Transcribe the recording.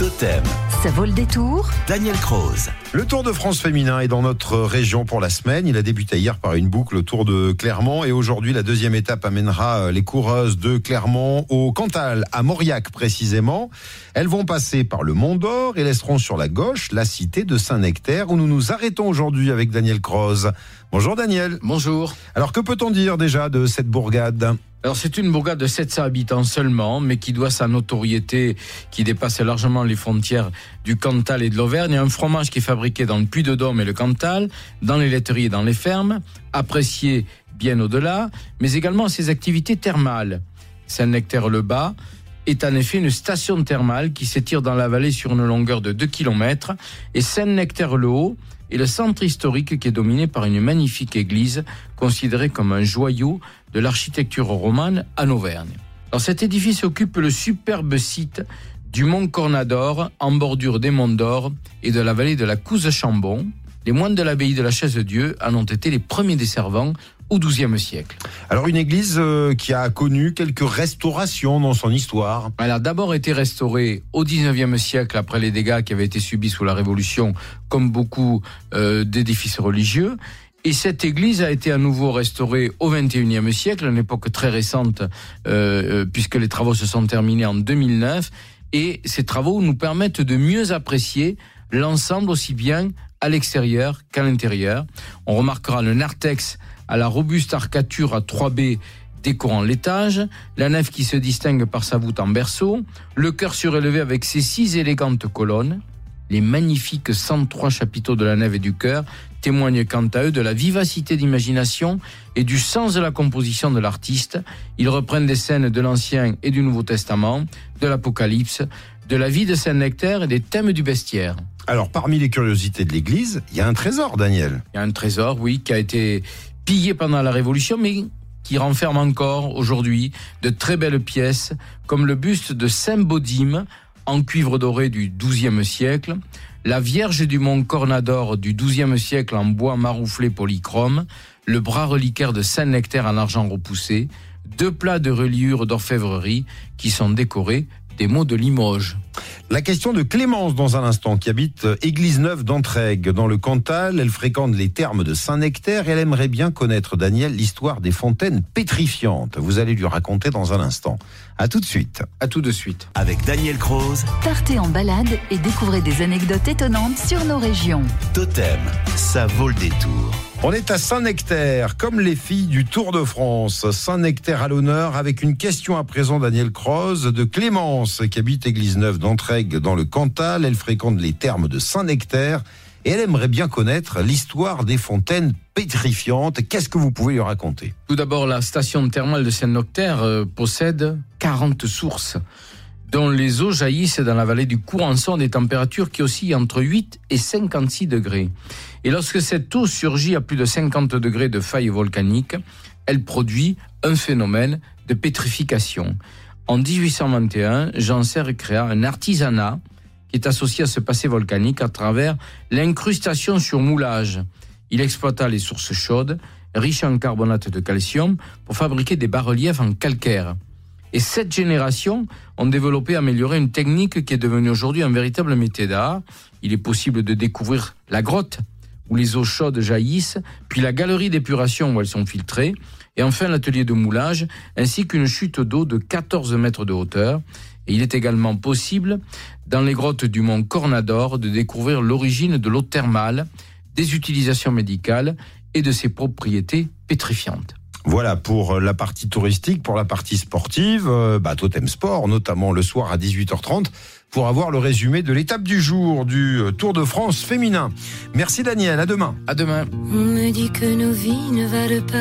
Totem, Ça vaut le détour Daniel Croze. Le Tour de France féminin est dans notre région pour la semaine. Il a débuté hier par une boucle au Tour de Clermont et aujourd'hui la deuxième étape amènera euh, les coureuses de Clermont au Cantal, à Mauriac précisément. Elles vont passer par le Mont d'Or et laisseront sur la gauche la cité de Saint-Nectaire où nous nous arrêtons aujourd'hui avec Daniel Croze. Bonjour Daniel. Bonjour. Alors que peut-on dire déjà de cette bourgade? Alors c'est une bourgade de 700 habitants seulement, mais qui doit sa notoriété qui dépasse largement les frontières du Cantal et de l'Auvergne. Un fromage qui est fabriqué dans le Puy-de-Dôme et le Cantal, dans les laiteries et dans les fermes, apprécié bien au-delà, mais également ses activités thermales. Saint-Nectaire-le-Bas est en effet une station thermale qui s'étire dans la vallée sur une longueur de 2 km et Saint-Nectaire-le-Haut est le centre historique qui est dominé par une magnifique église considérée comme un joyau de l'architecture romane en Auvergne. Alors cet édifice occupe le superbe site du mont Cornador en bordure des monts d'Or et de la vallée de la Couze-Chambon. Les moines de l'abbaye de la Chaise-Dieu en ont été les premiers desservants au XIIe siècle. Alors une église euh, qui a connu quelques restaurations dans son histoire. Elle a d'abord été restaurée au XIXe siècle après les dégâts qui avaient été subis sous la Révolution, comme beaucoup euh, d'édifices religieux. Et cette église a été à nouveau restaurée au XXIe siècle, une époque très récente, euh, euh, puisque les travaux se sont terminés en 2009. Et ces travaux nous permettent de mieux apprécier l'ensemble aussi bien à l'extérieur qu'à l'intérieur. On remarquera le narthex à la robuste arcature à 3 baies décorant l'étage, la nef qui se distingue par sa voûte en berceau, le chœur surélevé avec ses six élégantes colonnes, les magnifiques 103 chapiteaux de la nef et du chœur témoignent quant à eux de la vivacité d'imagination et du sens de la composition de l'artiste. Ils reprennent des scènes de l'Ancien et du Nouveau Testament, de l'Apocalypse, de la vie de Saint-Nectaire et des thèmes du bestiaire. Alors parmi les curiosités de l'église, il y a un trésor Daniel. Il y a un trésor, oui, qui a été pillé pendant la Révolution, mais qui renferme encore aujourd'hui de très belles pièces, comme le buste de Saint-Baudime en cuivre doré du XIIe siècle, la Vierge du Mont Cornador du XIIe siècle en bois marouflé polychrome, le bras reliquaire de Saint-Nectaire en argent repoussé, deux plats de reliures d'orfèvrerie qui sont décorés des mots de Limoges. La question de Clémence dans un instant, qui habite euh, Église Neuve d'Entraigue dans le Cantal. Elle fréquente les thermes de Saint-Nectaire et elle aimerait bien connaître, Daniel, l'histoire des fontaines pétrifiantes. Vous allez lui raconter dans un instant. À tout de suite. À tout de suite. Avec Daniel Croze, Partez en balade et découvrez des anecdotes étonnantes sur nos régions. Totem, ça vaut le détour. On est à Saint-Nectaire, comme les filles du Tour de France. Saint-Nectaire à l'honneur, avec une question à présent, Daniel Croze, de Clémence, qui habite Église Neuve d'Entraigue dans le Cantal. Elle fréquente les thermes de Saint-Nectaire et elle aimerait bien connaître l'histoire des fontaines pétrifiantes. Qu'est-ce que vous pouvez lui raconter? Tout d'abord, la station thermale de Saint-Nectaire euh, possède 40 sources, dont les eaux jaillissent dans la vallée du Courançon des températures qui oscillent entre 8 et 56 degrés. Et lorsque cette eau surgit à plus de 50 degrés de faille volcanique, elle produit un phénomène de pétrification. En 1821, Jean Serre créa un artisanat qui est associé à ce passé volcanique à travers l'incrustation sur moulage. Il exploita les sources chaudes, riches en carbonate de calcium, pour fabriquer des bas-reliefs en calcaire. Et cette génération ont développé amélioré une technique qui est devenue aujourd'hui un véritable métier d'art. Il est possible de découvrir la grotte où les eaux chaudes jaillissent, puis la galerie d'épuration où elles sont filtrées, et enfin l'atelier de moulage, ainsi qu'une chute d'eau de 14 mètres de hauteur. Et il est également possible, dans les grottes du mont Cornador, de découvrir l'origine de l'eau thermale, des utilisations médicales et de ses propriétés pétrifiantes. Voilà pour la partie touristique, pour la partie sportive, euh, bah, Totem Sport, notamment le soir à 18h30, pour avoir le résumé de l'étape du jour du euh, Tour de France féminin. Merci Daniel, à demain. À demain. On me dit que nos vies ne valent pas.